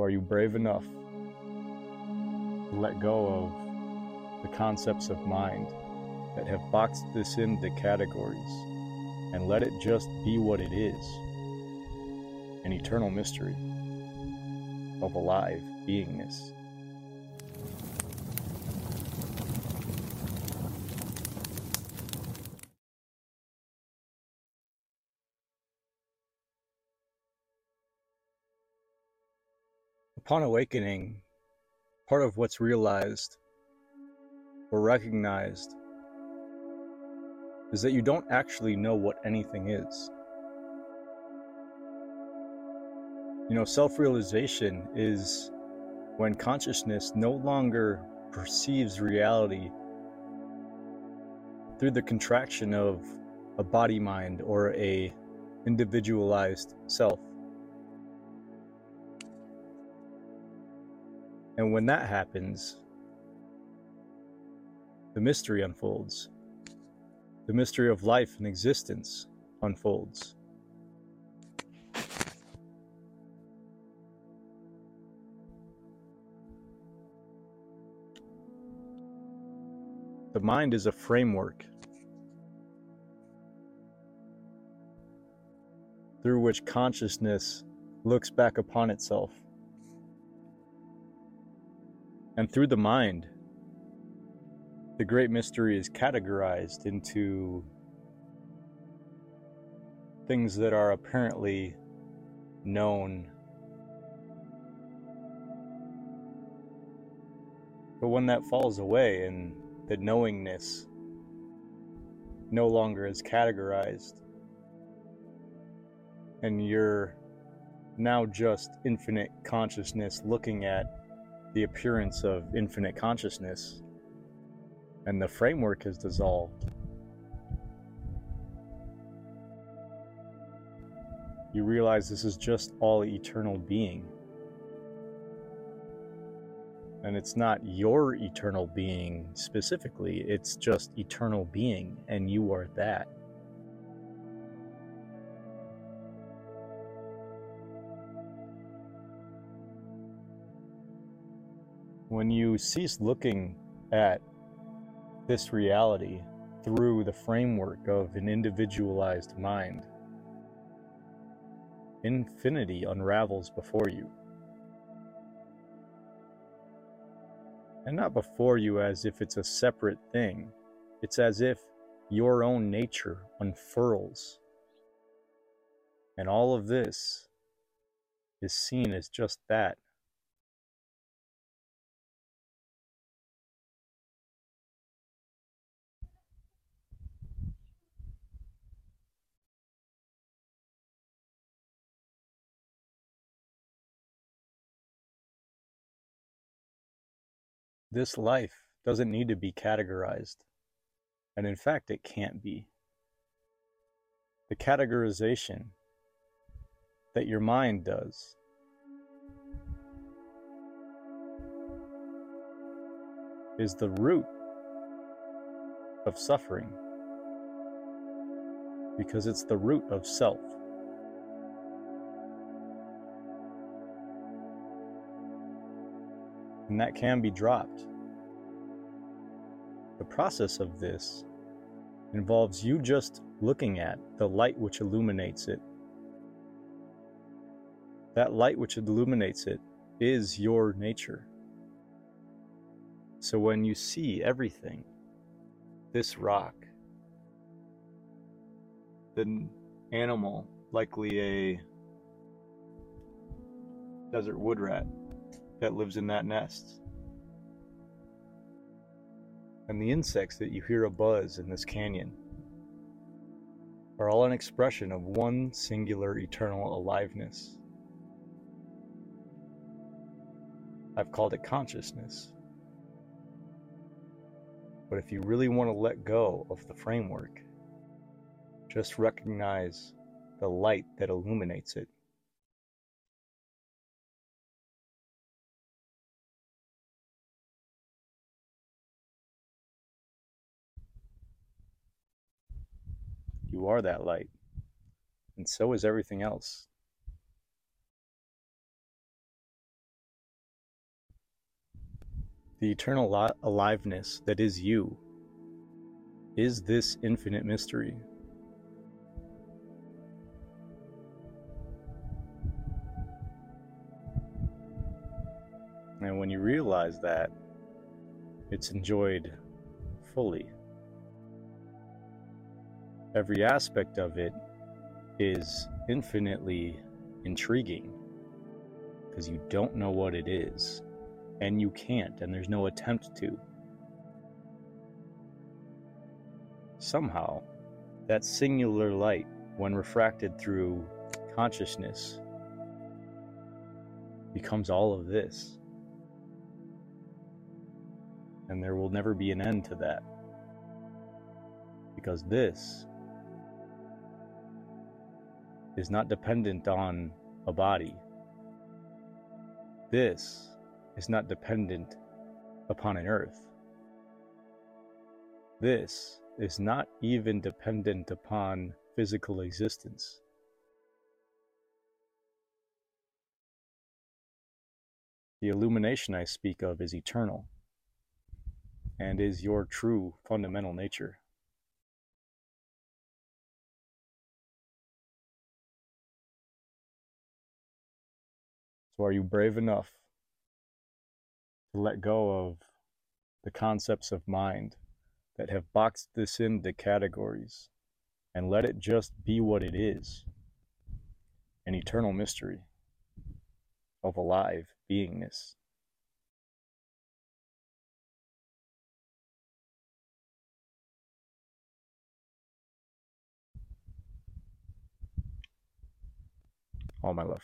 Are you brave enough to let go of the concepts of mind that have boxed this into categories and let it just be what it is an eternal mystery of alive beingness? Upon awakening, part of what's realized or recognized is that you don't actually know what anything is. You know, self realization is when consciousness no longer perceives reality through the contraction of a body mind or a individualized self. And when that happens, the mystery unfolds. The mystery of life and existence unfolds. The mind is a framework through which consciousness looks back upon itself. And through the mind, the great mystery is categorized into things that are apparently known. But when that falls away and the knowingness no longer is categorized, and you're now just infinite consciousness looking at the appearance of infinite consciousness, and the framework is dissolved. You realize this is just all eternal being. And it's not your eternal being specifically, it's just eternal being, and you are that. When you cease looking at this reality through the framework of an individualized mind, infinity unravels before you. And not before you as if it's a separate thing, it's as if your own nature unfurls. And all of this is seen as just that This life doesn't need to be categorized, and in fact, it can't be. The categorization that your mind does is the root of suffering because it's the root of self. And that can be dropped. The process of this involves you just looking at the light which illuminates it. That light which illuminates it is your nature. So when you see everything, this rock, the animal, likely a desert wood rat, that lives in that nest. And the insects that you hear a buzz in this canyon are all an expression of one singular eternal aliveness. I've called it consciousness. But if you really want to let go of the framework, just recognize the light that illuminates it. You are that light, and so is everything else. The eternal aliveness that is you is this infinite mystery. And when you realize that, it's enjoyed fully. Every aspect of it is infinitely intriguing because you don't know what it is, and you can't, and there's no attempt to. Somehow, that singular light, when refracted through consciousness, becomes all of this. And there will never be an end to that. Because this is not dependent on a body. This is not dependent upon an earth. This is not even dependent upon physical existence. The illumination I speak of is eternal and is your true fundamental nature. Are you brave enough to let go of the concepts of mind that have boxed this into categories and let it just be what it is an eternal mystery of alive beingness? All my love.